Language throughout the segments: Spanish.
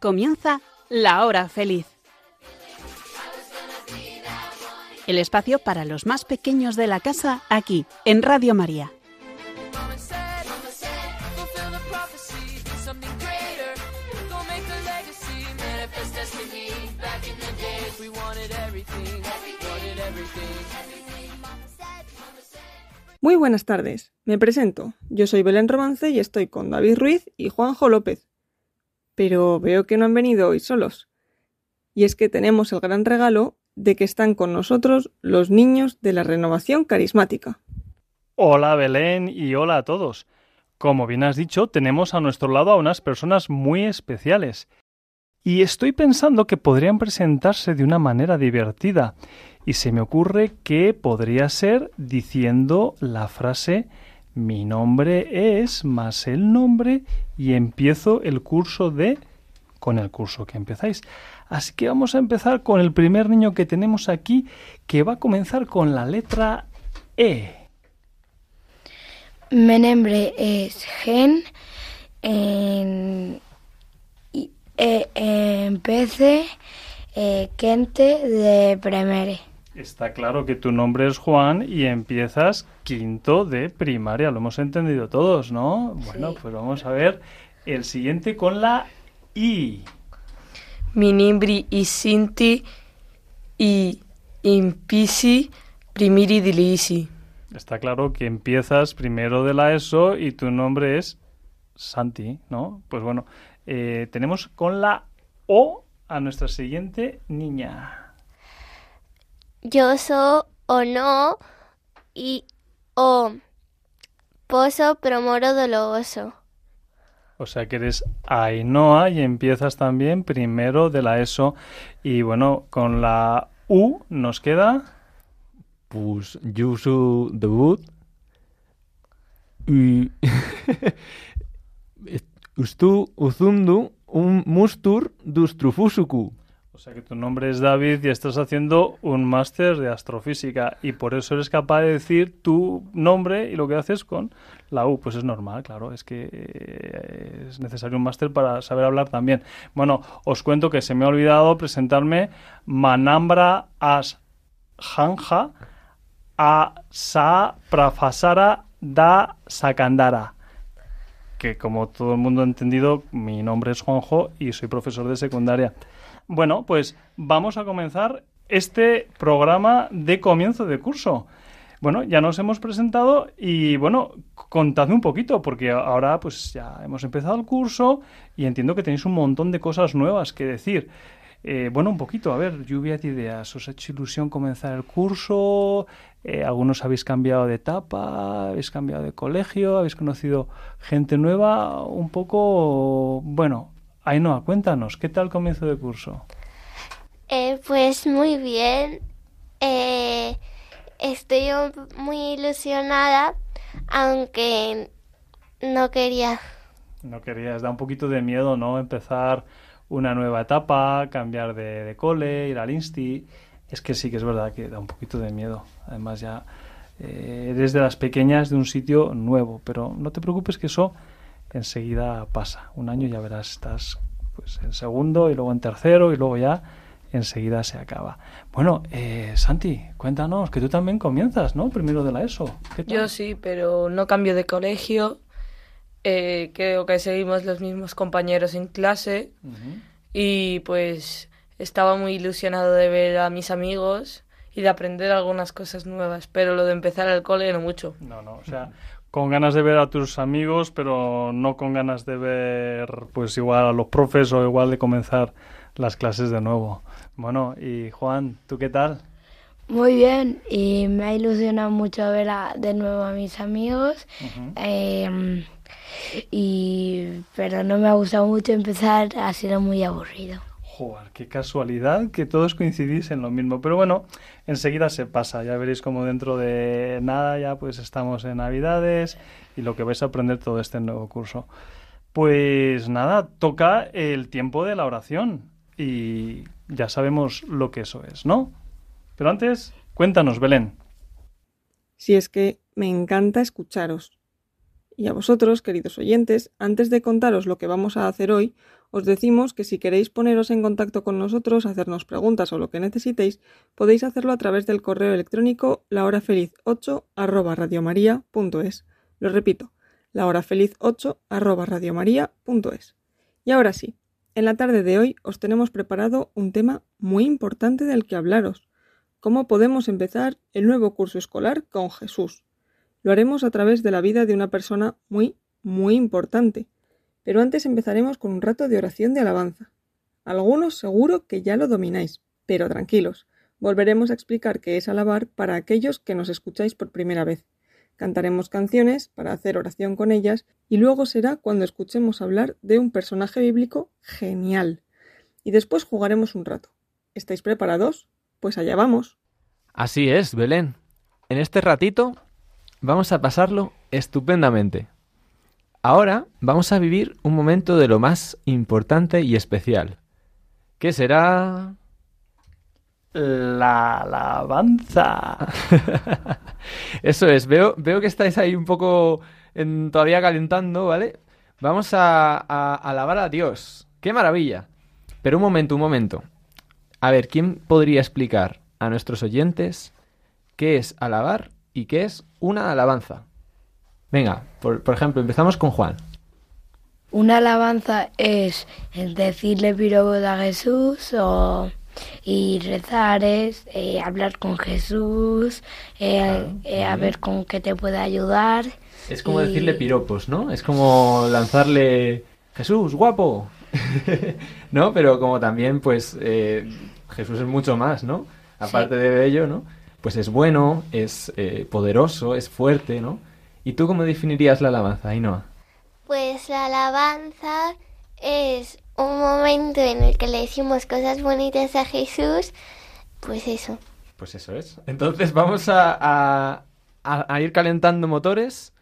Comienza la hora feliz. El espacio para los más pequeños de la casa aquí, en Radio María. Muy buenas tardes, me presento. Yo soy Belén Romance y estoy con David Ruiz y Juanjo López. Pero veo que no han venido hoy solos. Y es que tenemos el gran regalo de que están con nosotros los niños de la renovación carismática. Hola Belén y hola a todos. Como bien has dicho, tenemos a nuestro lado a unas personas muy especiales. Y estoy pensando que podrían presentarse de una manera divertida y se me ocurre que podría ser diciendo la frase mi nombre es más el nombre y empiezo el curso de con el curso que empezáis. Así que vamos a empezar con el primer niño que tenemos aquí que va a comenzar con la letra E. Mi nombre es Gen. En, eh, empecé eh, Quente de Premere. Está claro que tu nombre es Juan y empiezas quinto de primaria. Lo hemos entendido todos, ¿no? Bueno, pues vamos a ver el siguiente con la I. Mi nombre es Sinti y impisi primiri dilisi. Está claro que empiezas primero de la ESO y tu nombre es Santi, ¿no? Pues bueno, eh, tenemos con la O a nuestra siguiente niña yo soy o no y o pozo promoro doloroso. O sea que eres Ainhoa y empiezas también primero de la ESO. Y bueno, con la U nos queda. Pues yo soy debut. Y. Ustu uzundu un mustur dustrufusuku. Sea que tu nombre es David y estás haciendo un máster de astrofísica y por eso eres capaz de decir tu nombre y lo que haces con la U. Pues es normal, claro, es que eh, es necesario un máster para saber hablar también. Bueno, os cuento que se me ha olvidado presentarme Manambra As Janja a Sa Prafasara da Sakandara que como todo el mundo ha entendido, mi nombre es Juanjo y soy profesor de secundaria. Bueno, pues vamos a comenzar este programa de comienzo de curso. Bueno, ya nos hemos presentado y bueno, contadme un poquito, porque ahora pues ya hemos empezado el curso y entiendo que tenéis un montón de cosas nuevas que decir. Eh, bueno, un poquito, a ver, lluvia de ideas. ¿Os ha hecho ilusión comenzar el curso? Eh, ¿Algunos habéis cambiado de etapa? ¿Habéis cambiado de colegio? ¿Habéis conocido gente nueva? Un poco, bueno, Ainhoa, cuéntanos, ¿qué tal comienzo de curso? Eh, pues muy bien. Eh, estoy muy ilusionada, aunque no quería. No querías, da un poquito de miedo, ¿no? Empezar una nueva etapa, cambiar de, cole, ir al insti. Es que sí que es verdad que da un poquito de miedo. Además ya eh, eres de las pequeñas de un sitio nuevo, pero no te preocupes que eso enseguida pasa. Un año ya verás, estás pues en segundo y luego en tercero y luego ya enseguida se acaba. Bueno, eh, Santi, cuéntanos que tú también comienzas, ¿no? Primero de la ESO. Yo sí, pero no cambio de colegio. Eh, creo que seguimos los mismos compañeros en clase y pues estaba muy ilusionado de ver a mis amigos y de aprender algunas cosas nuevas, pero lo de empezar el cole no mucho. No, no, o sea, con ganas de ver a tus amigos, pero no con ganas de ver, pues igual a los profes o igual de comenzar las clases de nuevo. Bueno, y Juan, ¿tú qué tal? Muy bien, y me ha ilusionado mucho ver de nuevo a mis amigos. Em, y pero no me ha gustado mucho empezar, ha sido muy aburrido. Joder, qué casualidad que todos coincidís en lo mismo. Pero bueno, enseguida se pasa. Ya veréis como dentro de nada ya pues estamos en Navidades y lo que vais a aprender todo este nuevo curso. Pues nada, toca el tiempo de la oración y ya sabemos lo que eso es, ¿no? Pero antes, cuéntanos, Belén. Si es que me encanta escucharos. Y a vosotros, queridos oyentes, antes de contaros lo que vamos a hacer hoy, os decimos que si queréis poneros en contacto con nosotros, hacernos preguntas o lo que necesitéis, podéis hacerlo a través del correo electrónico lahorafeliz8 arroba radiomaria.es. Lo repito, lahorafeliz8 arroba radiomaria.es. Y ahora sí, en la tarde de hoy os tenemos preparado un tema muy importante del que hablaros. ¿Cómo podemos empezar el nuevo curso escolar con Jesús? Lo haremos a través de la vida de una persona muy, muy importante. Pero antes empezaremos con un rato de oración de alabanza. Algunos seguro que ya lo domináis, pero tranquilos, volveremos a explicar qué es alabar para aquellos que nos escucháis por primera vez. Cantaremos canciones para hacer oración con ellas y luego será cuando escuchemos hablar de un personaje bíblico genial. Y después jugaremos un rato. ¿Estáis preparados? Pues allá vamos. Así es, Belén. En este ratito vamos a pasarlo estupendamente. Ahora vamos a vivir un momento de lo más importante y especial. ¿Qué será? La alabanza. Eso es, veo, veo que estáis ahí un poco en- todavía calentando, ¿vale? Vamos a, a alabar a Dios. ¡Qué maravilla! Pero un momento, un momento. A ver, ¿quién podría explicar a nuestros oyentes qué es alabar y qué es una alabanza? Venga, por, por ejemplo, empezamos con Juan. Una alabanza es decirle piropos a Jesús o y rezar es eh, hablar con Jesús, eh, eh, a ver con qué te puede ayudar. Es como Y- decirle piropos, ¿no? Es como lanzarle Jesús, guapo. ¿No? Pero como también, pues, Jesús es mucho más, ¿no? Aparte de ello, ¿no? Pues es bueno, es poderoso, es fuerte, ¿no? ¿Y tú cómo definirías la alabanza, Ainhoa? Pues la alabanza es un momento en el que le decimos cosas bonitas a Jesús. Pues eso. Pues eso es. Entonces vamos a, a- a- ir calentando motores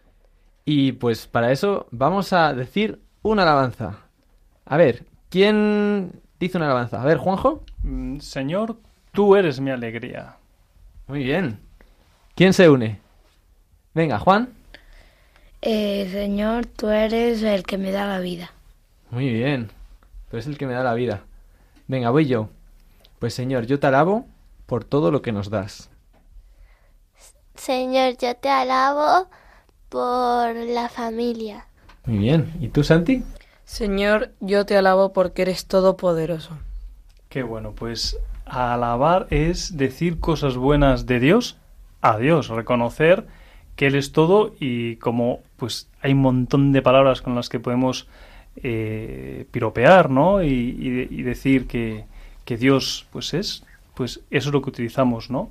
y pues para eso vamos a decir una alabanza. A ver, ¿quién dice una alabanza? A ver, Juanjo. Mm, Señor, tú eres mi alegría. Muy bien. ¿Quién se une? Venga, Juan. Eh, Señor, tú eres el que me da la vida. Muy bien. Tú eres el que me da la vida. Venga, voy yo. Pues Señor, yo te alabo por todo lo que nos das. Señor, yo te alabo por la familia. Muy bien. ¿Y tú, Santi? Señor, yo te alabo porque eres todopoderoso. Qué bueno, pues alabar es decir cosas buenas de Dios a Dios, reconocer que Él es todo y como pues hay un montón de palabras con las que podemos eh, piropear, ¿no? Y, decir que, que Dios pues es, pues eso es lo que utilizamos, ¿no?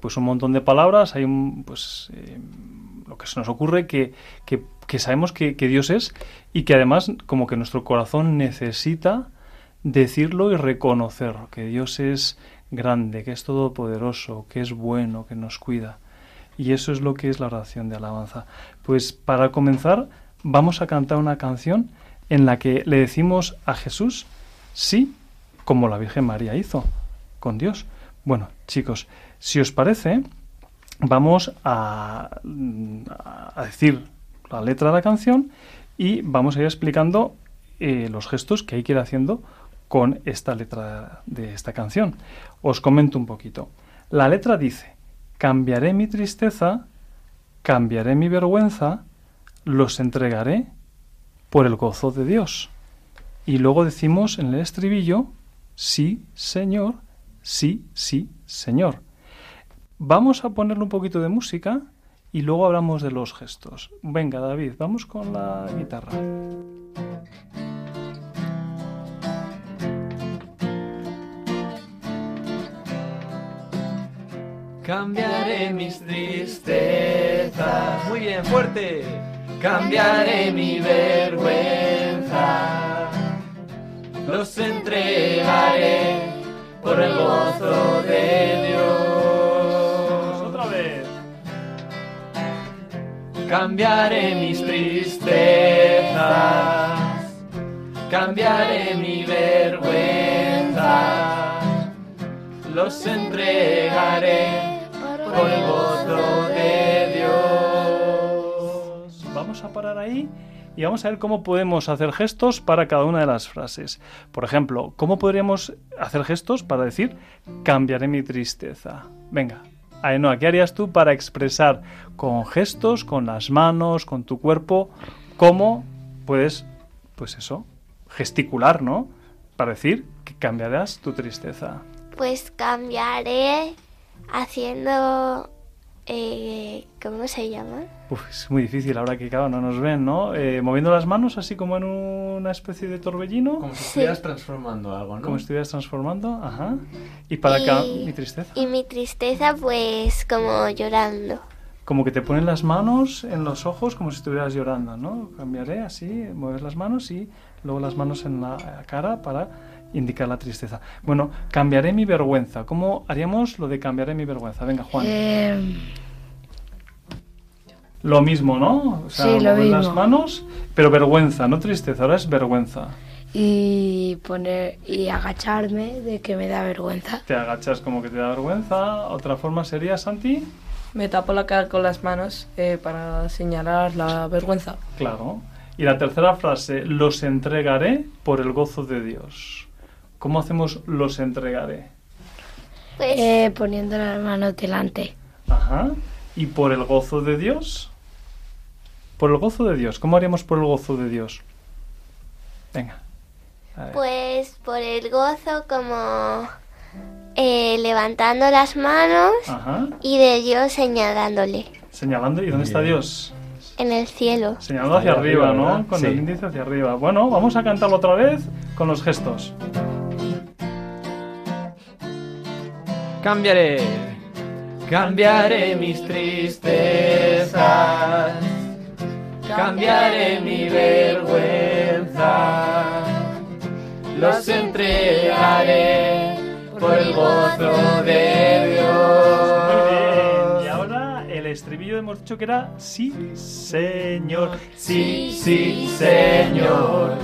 Pues un montón de palabras, hay un, pues eh, lo que se nos ocurre que, que, que sabemos que, que Dios es y que además como que nuestro corazón necesita decirlo y reconocerlo, que Dios es grande, que es todopoderoso, que es bueno, que nos cuida. Y eso es lo que es la oración de alabanza. Pues para comenzar vamos a cantar una canción en la que le decimos a Jesús sí, como la Virgen María hizo con Dios. Bueno, chicos, si os parece, vamos a, decir la letra de la canción y vamos a ir explicando eh, los gestos que hay que ir haciendo con esta letra de esta canción. Os comento un poquito. La letra dice, cambiaré mi tristeza, cambiaré mi vergüenza, los entregaré por el gozo de Dios. Y luego decimos en el estribillo, sí, Señor, sí, sí, Señor. Vamos a ponerle un poquito de música y luego hablamos de los gestos. Venga, David, vamos con la guitarra. Cambiaré mis tristezas. Muy bien, fuerte. Cambiaré mi vergüenza. Los entregaré por el gozo de Dios. Otra vez. Cambiaré mis tristezas. Cambiaré mi vergüenza. Los entregaré por el gozo de parar ahí y vamos a ver cómo podemos hacer gestos para cada una de las frases. Por ejemplo, ¿cómo podríamos hacer gestos para decir cambiaré mi tristeza? Venga, Ainhoa, ¿qué harías tú para expresar con gestos, con las manos, con tu cuerpo, cómo puedes, pues eso, gesticular, ¿no? Para decir que cambiarás tu tristeza. Pues cambiaré haciendo... Eh, ¿Cómo se llama? Uf, es muy difícil ahora que claro, no nos ven, ¿no? Eh, moviendo las manos así como en una especie de torbellino. Como si Sí. estuvieras transformando algo, ¿no? Como si estuvieras transformando, ajá. Y para acá, mi tristeza. Y mi tristeza pues como llorando. Como que te ponen las manos en los ojos como si estuvieras llorando, ¿no? Cambiaré así, mueves las manos y luego las manos en la cara para indicar la tristeza. Bueno, cambiaré mi vergüenza. ¿Cómo haríamos lo de cambiaré mi vergüenza? Venga, Juan. Eh, Lo mismo, ¿no? O sea, Sí, lo mover las mismo. manos, pero vergüenza, no tristeza, ahora es vergüenza. y poner y agacharme de que me da vergüenza. Te agachas como que te da vergüenza. Otra forma sería, Santi, Me tapo la cara con las manos eh, para señalar la vergüenza. claro. Y la tercera frase, los entregaré por el gozo de Dios. ¿Cómo hacemos los entregaré? Pues Eh, poniendo las manos delante. Ajá. ¿Y por el gozo de Dios? Por el gozo de Dios. ¿Cómo haríamos por el gozo de Dios? Venga. Pues por el gozo como eh, levantando las manos Ajá. y de Dios señalándole Señalando. ¿Y dónde está. Dios? en el cielo. Señalando hacia arriba, arriba, ¿no? Con Sí. el índice hacia arriba. Bueno, vamos a cantarlo otra vez con los gestos. Cambiaré, cambiaré mis tristezas, cambiaré mi vergüenza, los entregaré por el gozo de Muy bien. Y Dios. ahora el estribillo hemos dicho que era sí, señor. Sí, sí, señor.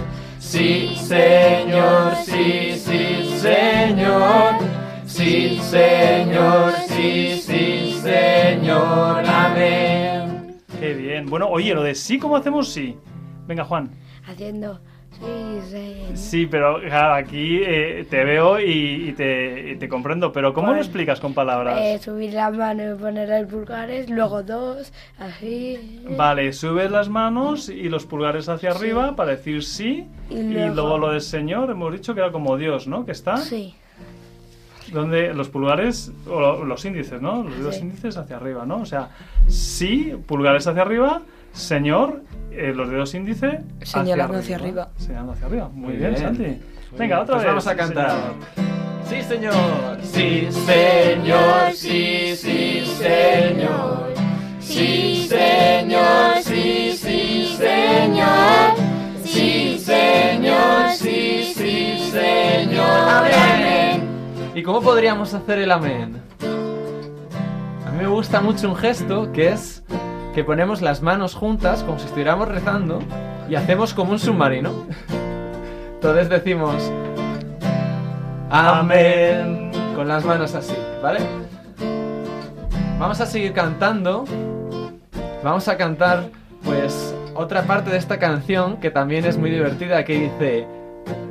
Sí, señor. Sí, sí, señor. Sí, señor. Sí, sí, señor. Amén. Qué bien. Bueno, oye, lo de sí, ¿cómo hacemos sí? Venga, Juan. Haciendo. Sí, sí. Sí, pero claro, aquí eh, te veo y, y te, y te comprendo, pero ¿cómo lo Pues, explicas con palabras? Eh, subir la mano y poner el pulgares, luego dos, así. Vale, subes las manos y los pulgares hacia arriba para decir sí. Y Y luego- luego lo del Señor, hemos dicho que era como Dios, ¿no? Que está. Sí. Donde los pulgares, o lo- los índices, ¿no? Los dedos Sí. índices hacia arriba, ¿no? O sea, sí, pulgares hacia arriba, Señor, eh, los dedos índice Señalando hacia arriba. Señalando hacia arriba. Muy, Muy bien, bien. Santi. Muy Venga, bien. otra Pues vez. vamos a sí, cantar. señor. Sí, señor. Sí, señor. Sí, sí, señor. Sí, señor. Sí, sí, señor. Sí, señor. Sí, sí, señor. ¿Y cómo podríamos hacer el amén? A mí me gusta mucho un gesto que es que ponemos las manos juntas como si estuviéramos rezando y hacemos como un submarino. Entonces decimos Amén con las manos así, ¿vale? Vamos a seguir cantando. Vamos a cantar pues otra parte de esta canción que también es muy divertida que dice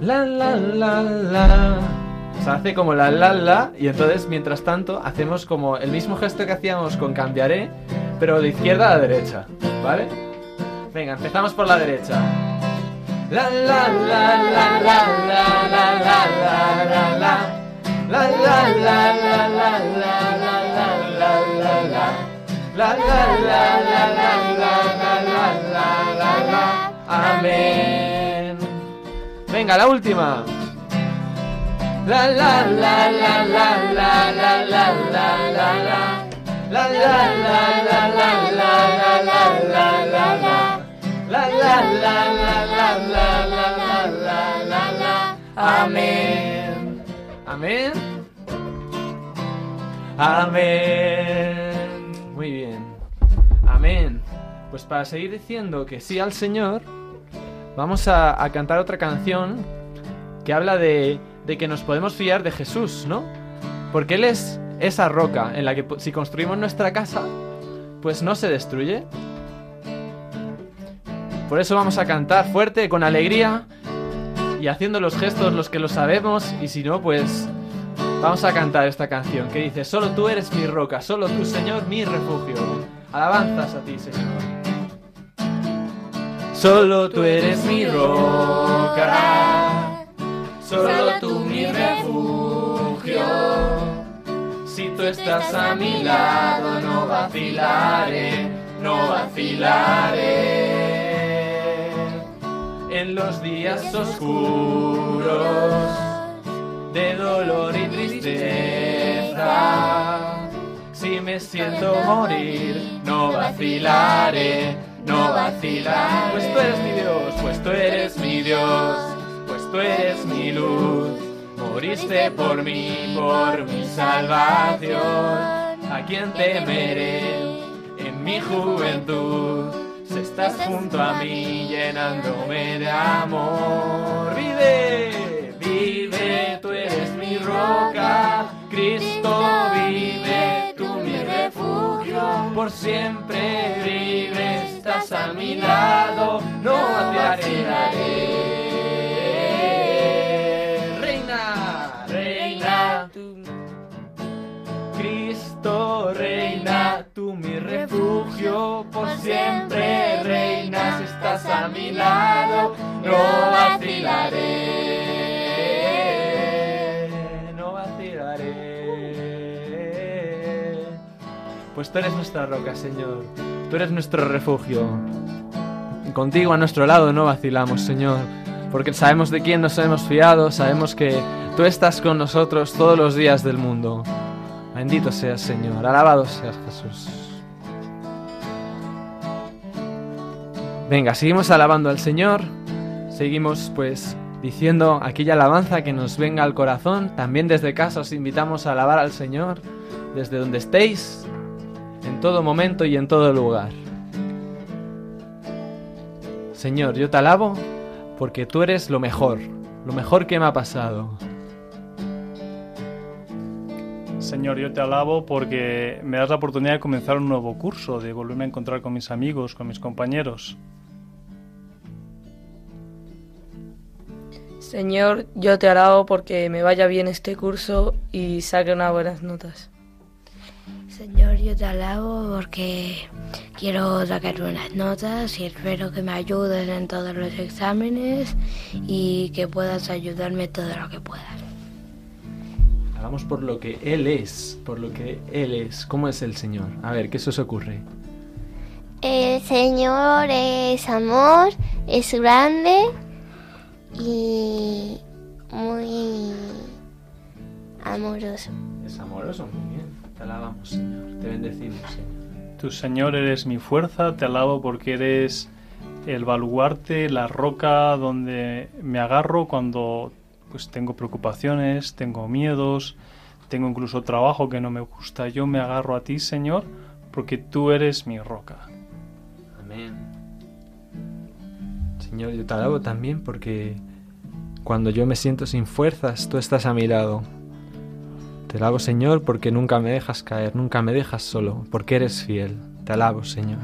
la la la la. O sea, hace como la la la y entonces mientras tanto hacemos como el mismo gesto que hacíamos con cambiaré, pero de izquierda a la derecha, ¿vale? Venga, empezamos por la derecha. La la la la la la la la la la la La la la la la la la la la la la La la la la la la Amén Venga, la última La la la la la la la la la la la La la la la la la la la la la la La la la la la la la la la Amén Amén Amén Muy bien Amén Pues para seguir diciendo que sí al Señor Vamos a, a cantar otra canción que habla de, de que nos podemos fiar de Jesús, ¿no? Porque Él es esa roca en la que si construimos nuestra casa, pues no se destruye. Por eso vamos a cantar fuerte, con alegría y haciendo los gestos los que lo sabemos y si no, pues vamos a cantar esta canción que dice, solo tú eres mi roca, solo tú, Señor, mi refugio. Alabanzas a ti, Señor. Solo tú eres mi roca, solo tú mi refugio. Si tú estás a mi lado, no vacilaré, no vacilaré. En los días oscuros de dolor y tristeza, si me siento morir, no vacilaré no vacilar. Pues tú eres mi Dios, pues tú eres mi Dios, tú eres mi luz. Moriste por mí, por mi salvación. ¿A quién temeré en mi juventud? Si estás junto a mí llenándome de amor. Vive, vive, tú eres mi roca. Cristo vive, tú mi refugio. Por siempre vive estás a mi lado, no vacilaré. A mi lado, no vacilaré. No vacilaré. Pues tú eres nuestra roca, Señor. Tú eres nuestro refugio. Contigo a nuestro lado no vacilamos, Señor, porque sabemos de quién nos hemos fiado, sabemos que tú estás con nosotros todos los días del mundo. Bendito seas, Señor, alabado seas, Jesús. Venga, seguimos alabando al Señor, seguimos pues diciendo aquella alabanza que nos venga al corazón. También desde casa os invitamos a alabar al Señor, desde donde estéis, en todo momento y en todo lugar. Señor, yo te alabo porque tú eres lo mejor, lo mejor que me ha pasado. Señor, yo te alabo porque me das la oportunidad de comenzar un nuevo curso, de volverme a encontrar con mis amigos, con mis compañeros. Señor, yo te alabo porque me vaya bien este curso y saque unas buenas notas. Señor, yo te alabo porque quiero sacar buenas notas y espero que me ayudes en todos los exámenes y que puedas ayudarme todo lo que puedas. Hagamos por lo que Él es, por lo que Él es. ¿Cómo es el Señor? A ver, ¿qué se os ocurre? El Señor es amor, es grande y muy amoroso. Es amoroso, muy bien. Te alabamos, Señor. Te bendecimos, Señor. Tu Señor eres mi fuerza, te alabo porque eres el baluarte, la roca donde me agarro cuando pues tengo preocupaciones, tengo miedos, tengo incluso trabajo que no me gusta. Yo me agarro a ti, Señor, porque tú eres mi roca. Amén. Señor, yo te alabo también porque cuando yo me siento sin fuerzas, tú estás a mi lado. Te alabo, Señor, porque nunca me dejas caer, nunca me dejas solo, porque eres fiel. Te alabo, Señor.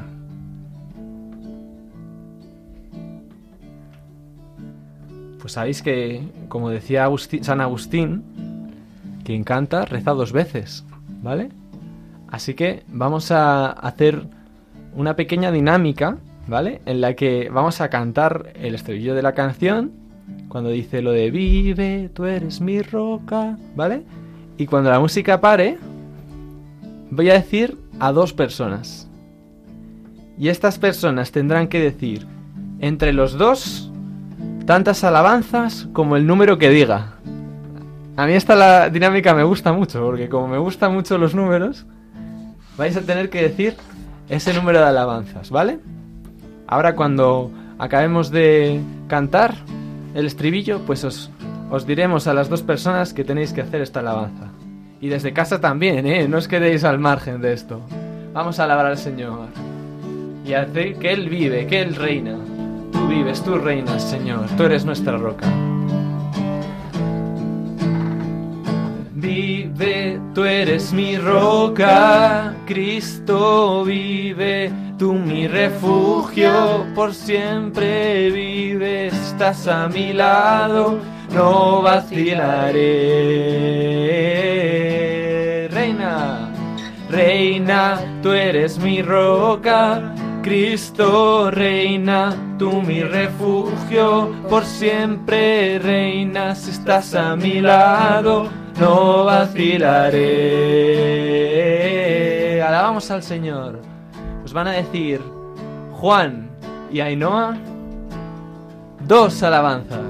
Pues sabéis que, como decía San Agustín, quien canta reza dos veces, ¿vale? Así que vamos a hacer una pequeña dinámica, ¿vale? En la que vamos a cantar el estribillo de la canción, cuando dice lo de vive, tú eres mi roca, ¿vale? Y cuando la música pare, voy a decir a dos personas. Y estas personas tendrán que decir entre los dos tantas alabanzas como el número que diga. A mí esta la dinámica me gusta mucho, porque como me gustan mucho los números, vais a tener que decir ese número de alabanzas, ¿vale? Ahora cuando acabemos de cantar el estribillo, pues os, os diremos a las dos personas que tenéis que hacer esta alabanza. Y desde casa también, ¿eh? No os quedéis al margen de esto. Vamos a alabar al Señor. Y a que Él vive, que Él reina. Tú vives, tú reinas, Señor. Tú eres nuestra roca. Vive, tú eres mi roca, Cristo vive, tú mi refugio, por siempre vives, estás a mi lado, no vacilaré. Reina, reina, tú eres mi roca, Cristo reina, tú mi refugio, por siempre reinas, estás a mi lado, no vacilaré. Alabamos al Señor. Os van a decir Juan y Ainhoa dos alabanzas.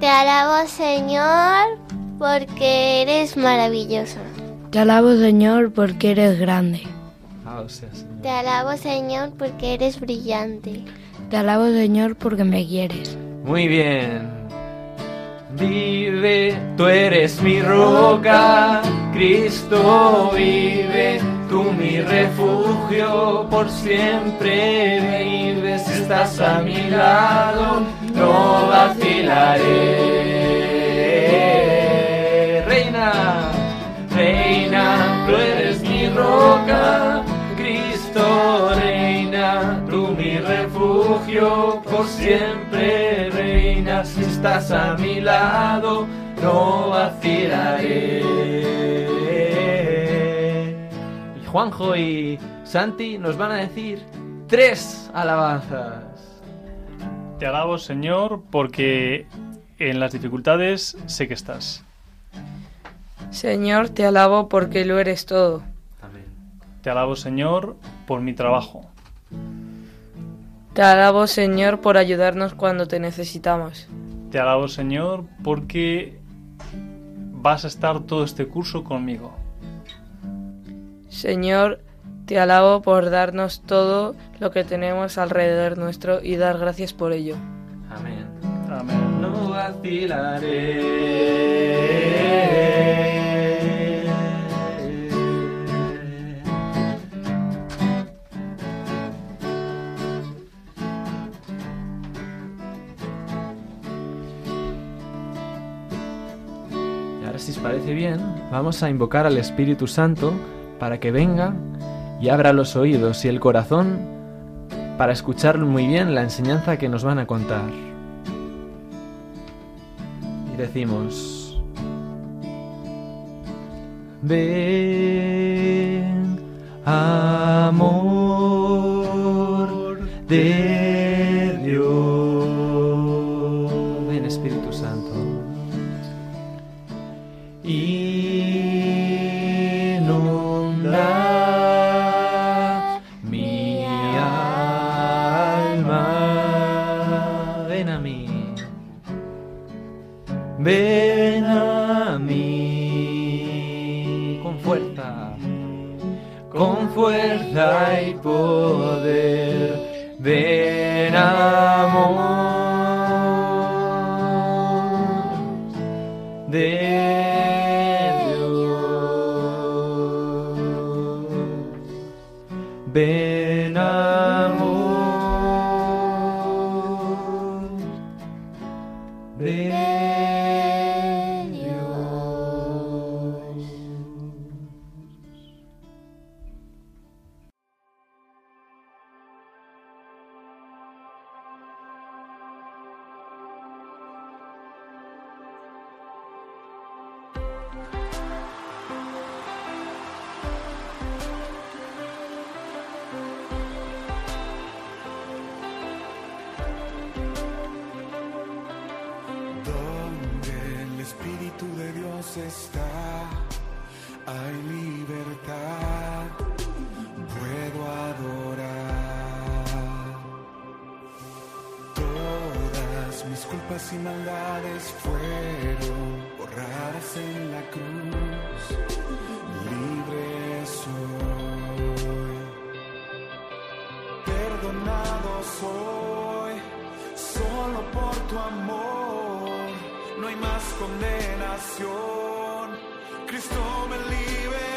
Te alabo, Señor, porque eres maravilloso. Te alabo, Señor, porque eres grande. Alabado sea, Señor. Te alabo, Señor, porque eres brillante. Te alabo, Señor, porque me quieres. Muy bien. Vive, tú eres mi roca, Cristo vive, tú mi refugio, por siempre vives, estás a mi lado, no vacilaré. Reina, reina, tú eres mi roca, Cristo refugio, por siempre reinas, estás a mi lado, no vacilaré. Y Juanjo y Santi nos van a decir tres alabanzas. Te alabo, Señor, porque en las dificultades sé que estás. Señor, te alabo porque lo eres todo. Te alabo, Señor, por mi trabajo. Te alabo, Señor, por ayudarnos cuando te necesitamos. Te alabo, Señor, porque vas a estar todo este curso conmigo. Señor, te alabo por darnos todo lo que tenemos alrededor nuestro y dar gracias por ello. Amén. Amén. No vacilaré. Parece bien, vamos a invocar al Espíritu Santo para que venga y abra los oídos y el corazón para escuchar muy bien la enseñanza que nos van a contar. Y decimos, ven, amor de con fuerza y poder. Ven amor no hay más condenación, Cristo me libertó.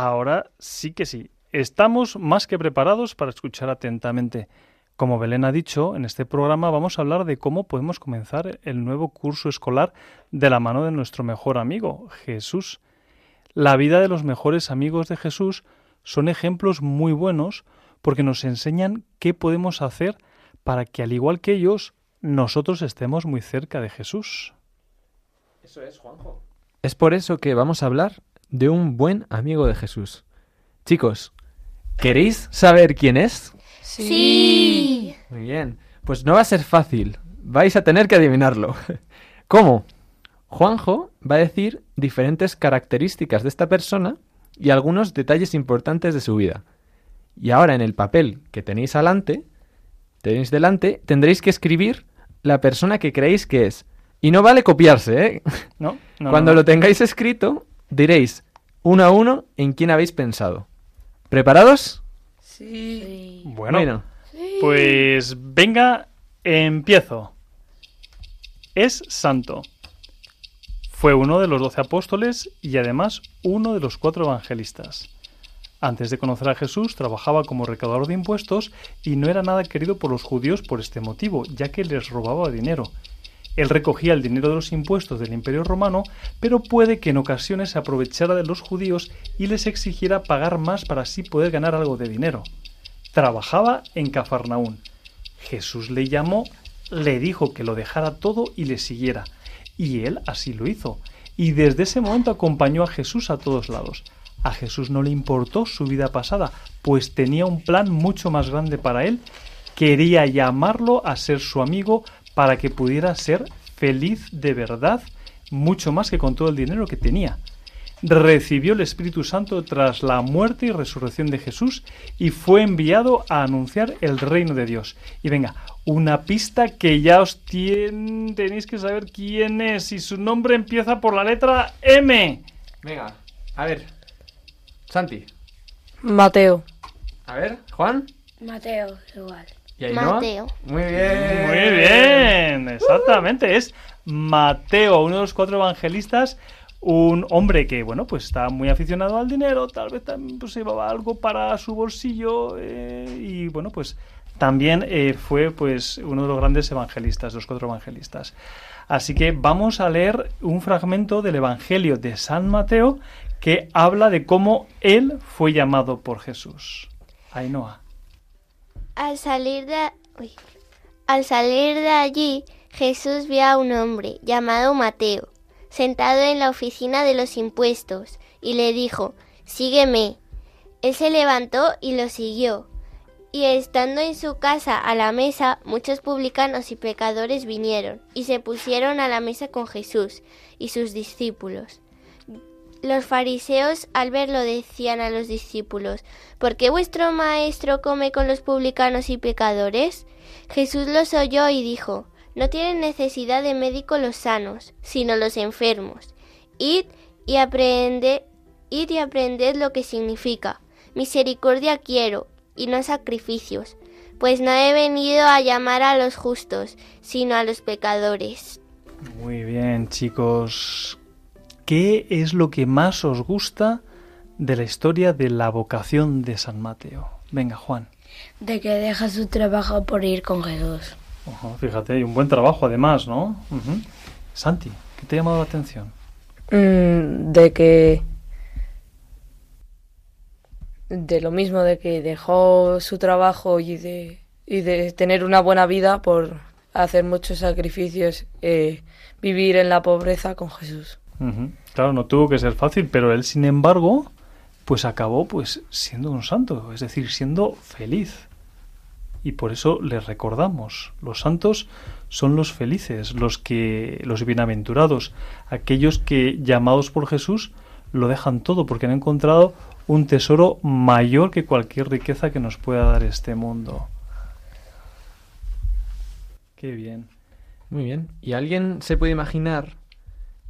Ahora sí que sí. Estamos más que preparados para escuchar atentamente. Como Belén ha dicho, en este programa vamos a hablar de cómo podemos comenzar el nuevo curso escolar de la mano de nuestro mejor amigo, Jesús. La vida de los mejores amigos de Jesús son ejemplos muy buenos porque nos enseñan qué podemos hacer para que, al igual que ellos, nosotros estemos muy cerca de Jesús. Eso es, Juanjo. Es por eso que vamos a hablar de un buen amigo de Jesús. Chicos, ¿queréis saber quién es? Sí. Muy bien. Pues no va a ser fácil. Vais a tener que adivinarlo. ¿Cómo? Juanjo va a decir diferentes características de esta persona y algunos detalles importantes de su vida. Y ahora en el papel que tenéis delante, tenéis delante, tendréis que escribir la persona que creéis que es. Y no vale copiarse, ¿eh? ¿No? No, Cuando no, no. lo tengáis escrito, diréis uno a uno en quién habéis pensado. ¿Preparados? Sí. Bueno, Bueno, pues venga, empiezo. Es santo. Fue uno de los doce apóstoles y además uno de los cuatro evangelistas. Antes de conocer a Jesús trabajaba como recaudador de impuestos y no era nada querido por los judíos por este motivo, ya que les robaba dinero. Él recogía el dinero de los impuestos del Imperio Romano, pero puede que en ocasiones se aprovechara de los judíos y les exigiera pagar más para así poder ganar algo de dinero. Trabajaba en Cafarnaún. Jesús le llamó, le dijo que lo dejara todo y le siguiera. Y él así lo hizo. Y desde ese momento acompañó a Jesús a todos lados. A Jesús no le importó su vida pasada, pues tenía un plan mucho más grande para él. Quería llamarlo a ser su amigo para que pudiera ser feliz de verdad, mucho más que con todo el dinero que tenía. recibió el Espíritu Santo tras la muerte y resurrección de Jesús y fue enviado a anunciar el reino de Dios. Y venga, una pista que ya os tien- tenéis que saber quién es y su nombre empieza por la letra M. Venga, a ver. Santi. Mateo. A ver, Juan. Mateo, igual. ¿Y Ainhoa? Mateo. Muy bien. Muy bien, exactamente, es Mateo, uno de los cuatro evangelistas, un hombre que, bueno, pues está muy aficionado al dinero, tal vez también pues, llevaba algo para su bolsillo eh, y, bueno, pues también eh, fue pues uno de los grandes evangelistas, los cuatro evangelistas. Así que vamos a leer un fragmento del Evangelio de San Mateo que habla de cómo él fue llamado por Jesús. Ainhoa. Al salir de. Al salir de allí, Jesús vio a un hombre llamado Mateo, sentado en la oficina de los impuestos, y le dijo, Sígueme. Él se levantó y lo siguió. Y estando en su casa a la mesa, muchos publicanos y pecadores vinieron, y se pusieron a la mesa con Jesús y sus discípulos. Los fariseos al verlo decían a los discípulos, ¿por qué vuestro maestro come con los publicanos y pecadores? Jesús los oyó y dijo, No tienen necesidad de médico los sanos, sino los enfermos. Id y aprended, id y aprended lo que significa. Misericordia quiero, y no sacrificios, pues no he venido a llamar a los justos, sino a los pecadores. Muy bien, chicos. ¿Qué es lo que más os gusta de la historia de la vocación de San Mateo? Venga, Juan. De que deja su trabajo por ir con Jesús. Ojo, fíjate, y un buen trabajo además, ¿no? Santi, ¿qué te ha llamado la atención? Mm, de que de lo mismo de que dejó su trabajo y de y de tener una buena vida por hacer muchos sacrificios eh, vivir en la pobreza con Jesús Claro, no tuvo que ser fácil, pero él, sin embargo, pues acabó pues siendo un santo, es decir, siendo feliz. Y por eso les recordamos, los santos son los felices, los que los bienaventurados, aquellos que llamados por Jesús lo dejan todo porque han encontrado un tesoro mayor que cualquier riqueza que nos pueda dar este mundo. Qué bien. Muy bien. ¿Y alguien se puede imaginar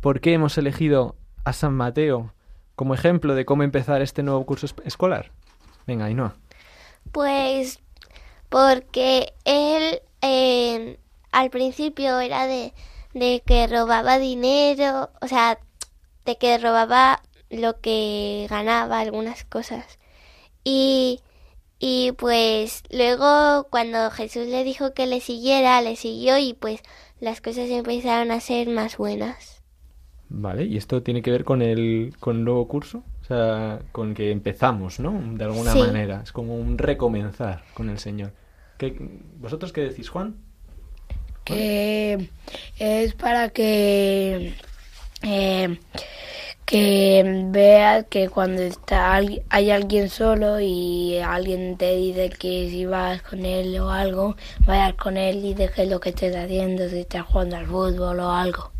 por qué hemos elegido a San Mateo como ejemplo de cómo empezar este nuevo curso es- escolar? Venga, Ainhoa. Pues porque él eh, al principio era de, de que robaba dinero, o sea, de que robaba lo que ganaba, algunas cosas. Y, y pues luego cuando Jesús le dijo que le siguiera, le siguió y pues las cosas empezaron a ser más buenas. Vale, y esto tiene que ver con el, con el nuevo curso, o sea, con que empezamos, ¿no? De alguna Sí. manera. Es como un recomenzar con el Señor. ¿Qué- ¿Vosotros qué decís, Juan? Que es para que eh, que veas que cuando está hay alguien solo y alguien te dice que si vas con él o algo, vayas con él y dejes lo que estés haciendo, si estás jugando al fútbol o algo.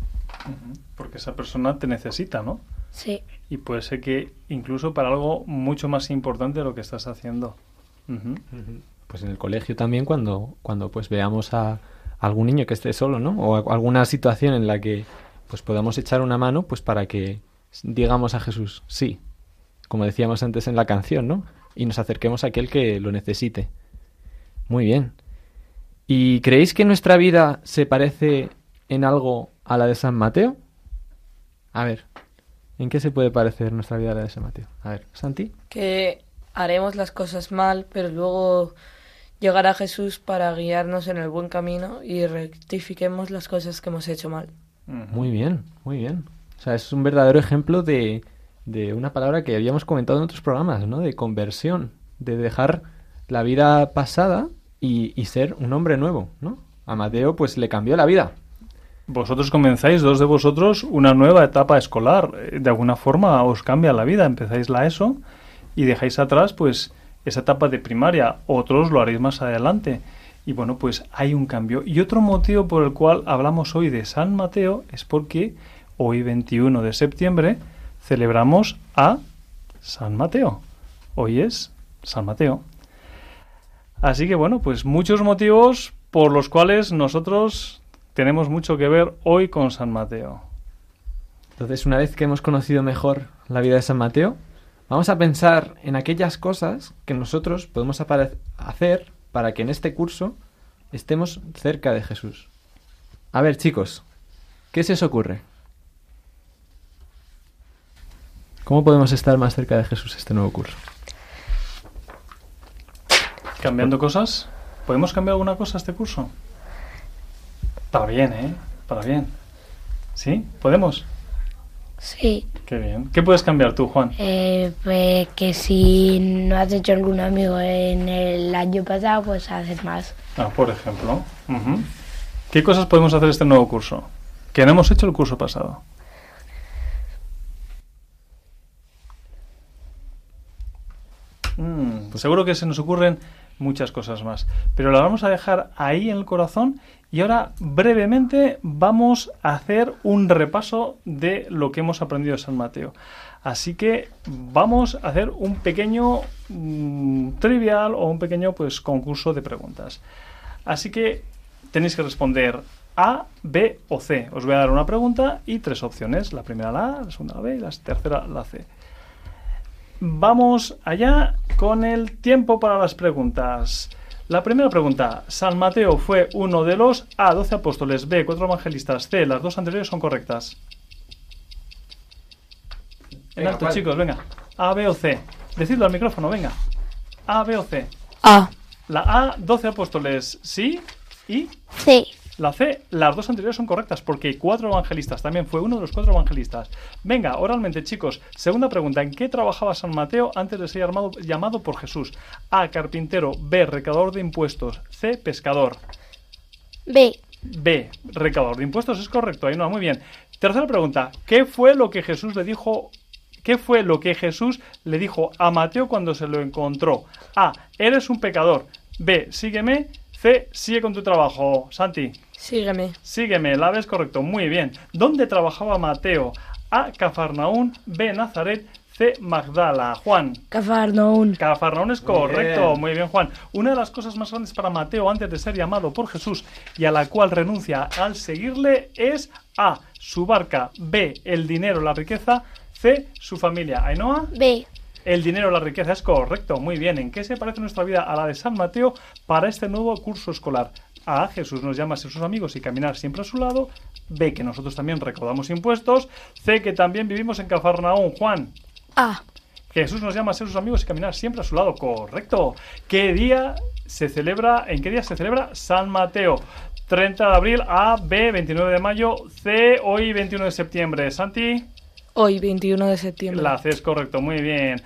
Porque esa persona te necesita, ¿no? Sí. Y puede ser que incluso para algo mucho más importante de lo que estás haciendo. Pues en el colegio también cuando, cuando pues veamos a algún niño que esté solo, ¿no? O a- alguna situación en la que pues podamos echar una mano pues para que digamos a Jesús, sí, como decíamos antes en la canción, ¿no? Y nos acerquemos a aquel que lo necesite. Muy bien. ¿Y creéis que nuestra vida se parece en algo a la de San Mateo? A ver, ¿en qué se puede parecer nuestra vida a la de San Mateo? A ver, Santi. que haremos las cosas mal pero luego llegará Jesús para guiarnos en el buen camino y rectifiquemos las cosas que hemos hecho mal. Muy bien, muy bien. O sea, es un verdadero ejemplo de, de una palabra que habíamos comentado en otros programas, ¿no? De conversión, de dejar la vida pasada y, y ser un hombre nuevo, ¿no? A Mateo pues le cambió la vida. Vosotros comenzáis, dos de vosotros, una nueva etapa escolar. Eh, De alguna forma os cambia la vida. Empezáis la ESO y dejáis atrás, pues, esa etapa de primaria. Otros lo haréis más adelante. Y bueno, pues hay un cambio. Y otro motivo por el cual hablamos hoy de San Mateo es porque hoy, 21 de septiembre, celebramos a San Mateo. Hoy es San Mateo. Así que bueno, pues muchos motivos por los cuales nosotros tenemos mucho que ver hoy con San Mateo. Entonces, una vez que hemos conocido mejor la vida de San Mateo, vamos a pensar en aquellas cosas que nosotros podemos hacer para que en este curso estemos cerca de Jesús. A ver, chicos, ¿qué se os ocurre? ¿Cómo podemos estar más cerca de Jesús este nuevo curso? ¿Cambiando cosas? ¿Podemos cambiar alguna cosa este curso? Para bien, ¿eh? Para bien. ¿Sí? ¿Podemos? Sí, Qué bien. ¿Qué puedes cambiar tú, Juan? eh, pues que si no has hecho algún amigo en el año pasado, pues haces más. Ah, por ejemplo. ¿Qué cosas podemos hacer este nuevo curso? Que no hemos hecho el curso pasado. Mm, pues seguro que se nos ocurren muchas cosas más. Pero las vamos a dejar ahí en el corazón y ahora brevemente vamos a hacer un repaso de lo que hemos aprendido de San Mateo. Así que vamos a hacer un pequeño mm, trivial o un pequeño pues concurso de preguntas. Así que tenéis que responder A, B o C. Os voy a dar una pregunta y tres opciones. La primera la A, la segunda la B y la tercera la C. Vamos allá con el tiempo para las preguntas. La primera pregunta. San Mateo fue uno de los A, 12 apóstoles, B, 4 evangelistas, C, las dos anteriores son correctas. En Venga, alto, ¿cuál? chicos, venga. A, B o C. Decidlo al micrófono, venga. A, B o C. A. La A, 12 apóstoles, sí. Y C. la C, las dos anteriores son correctas porque cuatro evangelistas también fue uno de los cuatro evangelistas. Venga, oralmente, chicos. Segunda pregunta: ¿en qué trabajaba San Mateo antes de ser llamado, llamado por Jesús? A. Carpintero. B. Recaudador de impuestos. C. Pescador. B. B. Recaudador de impuestos. Es correcto, ahí no, muy bien. Tercera pregunta: ¿qué fue lo que Jesús le dijo? ¿Qué fue lo que Jesús le dijo a Mateo cuando se lo encontró? A. Eres un pecador. B. Sígueme. C. Sigue con tu trabajo. Santi. Sígueme. Sígueme, la ves correcto, muy bien. ¿Dónde trabajaba Mateo? A. Cafarnaún, B. Nazaret, C. Magdala. Juan. Cafarnaún. Cafarnaún es Muy correcto, bien. muy bien Juan. Una de las cosas más grandes para Mateo antes de ser llamado por Jesús y a la cual renuncia al seguirle es A. Su barca, B. El dinero, la riqueza, C. Su familia. Ainhoa. B. El dinero, la riqueza es correcto, muy bien. ¿En qué se parece nuestra vida a la de San Mateo para este nuevo curso escolar? A. Jesús nos llama a ser sus amigos y caminar siempre a su lado. B. Que nosotros también recaudamos impuestos. C. Que también vivimos en Cafarnaún. Juan. A. Jesús nos llama a ser sus amigos y caminar siempre a su lado. Correcto. ¿Qué día se celebra? ¿En qué día se celebra San Mateo? 30 de abril, A, B, 29 de mayo, C, hoy 21 de septiembre. Santi. Hoy, 21 de septiembre. La C es correcto, muy bien.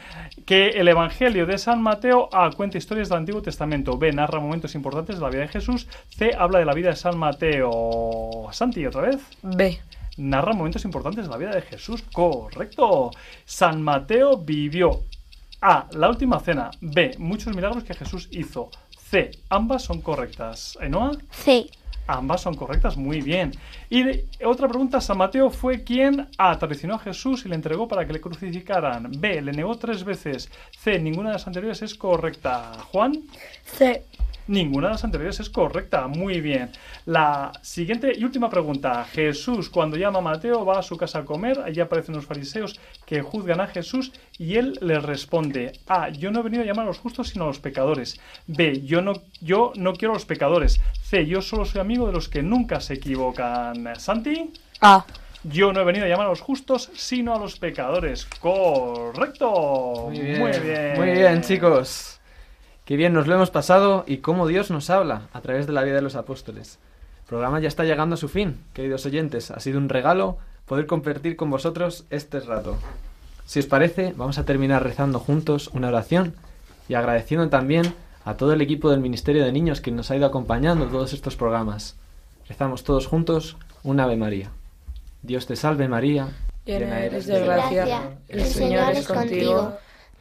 Que el Evangelio de San Mateo A cuenta historias del Antiguo Testamento. B narra momentos importantes de la vida de Jesús. C habla de la vida de San Mateo. Santi, otra vez. B. Narra momentos importantes de la vida de Jesús. Correcto. San Mateo vivió. A. La última cena. B. Muchos milagros que Jesús hizo. C. Ambas son correctas. ¿Ainhoa? C. Ambas son correctas, muy bien. Y de- otra pregunta, San Mateo fue quien A. traicionó a Jesús y le entregó para que le crucificaran. B. Le negó tres veces. C. Ninguna de las anteriores es correcta. Juan. C. Ninguna de las anteriores es correcta. Muy bien. La siguiente y última pregunta. Jesús, cuando llama a Mateo, va a su casa a comer. Allí aparecen los fariseos que juzgan a Jesús y él les responde: A. Yo no he venido a llamar a los justos, sino a los pecadores. B. Yo no, yo no quiero a los pecadores. C. Yo solo soy amigo de los que nunca se equivocan. Santi. A. Yo no he venido a llamar a los justos, sino a los pecadores. Correcto. Muy bien. Muy bien, Muy bien, chicos. Qué bien nos lo hemos pasado y cómo Dios nos habla a través de la vida de los apóstoles. El programa ya está llegando a su fin, queridos oyentes. Ha sido un regalo poder compartir con vosotros este rato. Si os parece, vamos a terminar rezando juntos una oración y agradeciendo también a todo el equipo del Ministerio de Niños que nos ha ido acompañando en todos estos programas. Rezamos todos juntos un Ave María. Dios te salve María. Llena eres de gracia. Gracia. El Señor es contigo.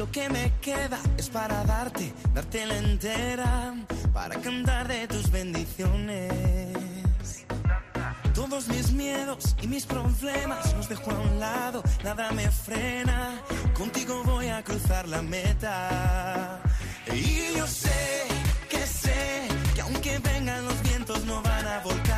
Lo que me queda es para darte, darte la entera, para cantar de tus bendiciones. Todos mis miedos y mis problemas los dejo a un lado, nada me frena. Contigo voy a cruzar la meta. Y yo sé que sé que aunque vengan los vientos no van a volcar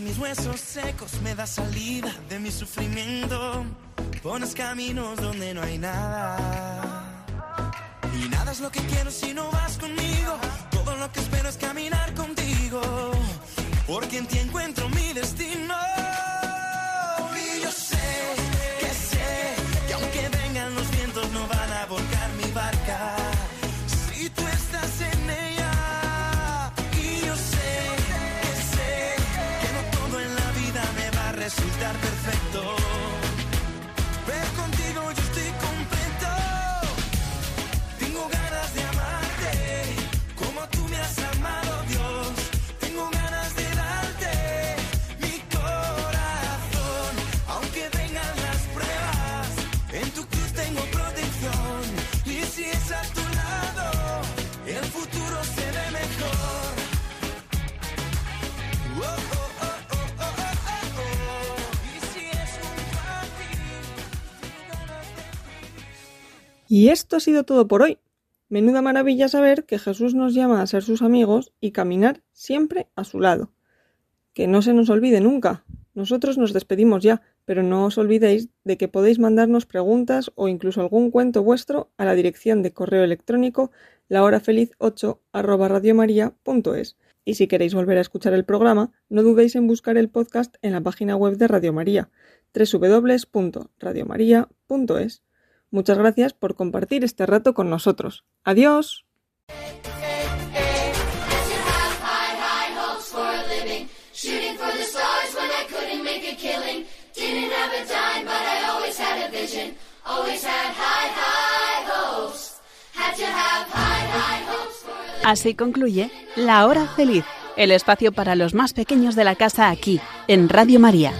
mis huesos secos, me das salida de mi sufrimiento. Pones caminos donde no hay nada. Y nada es lo que quiero si no vas conmigo. Todo lo que espero es caminar contigo. Porque en ti encuentro mi destino. Y yo sé que sé que aunque vengan los vientos no van a volcar mi barca. Si tú estás en ella. Y yo sé que sé que no todo en la vida me va a resultar perfecto. Y esto ha sido todo por hoy. Menuda maravilla saber que Jesús nos llama a ser sus amigos y caminar siempre a su lado. Que no se nos olvide nunca. Nosotros nos despedimos ya, pero no os olvidéis de que podéis mandarnos preguntas o incluso algún cuento vuestro a la dirección de correo electrónico lahorafeliz8 arroba radiomaria.es. Y si queréis volver a escuchar el programa, no dudéis en buscar el podcast en la página web de Radio María, www.radiomaria.es. Muchas gracias por compartir este rato con nosotros. Adiós. Así concluye La Hora Feliz, el espacio para los más pequeños de la casa aquí, en Radio María.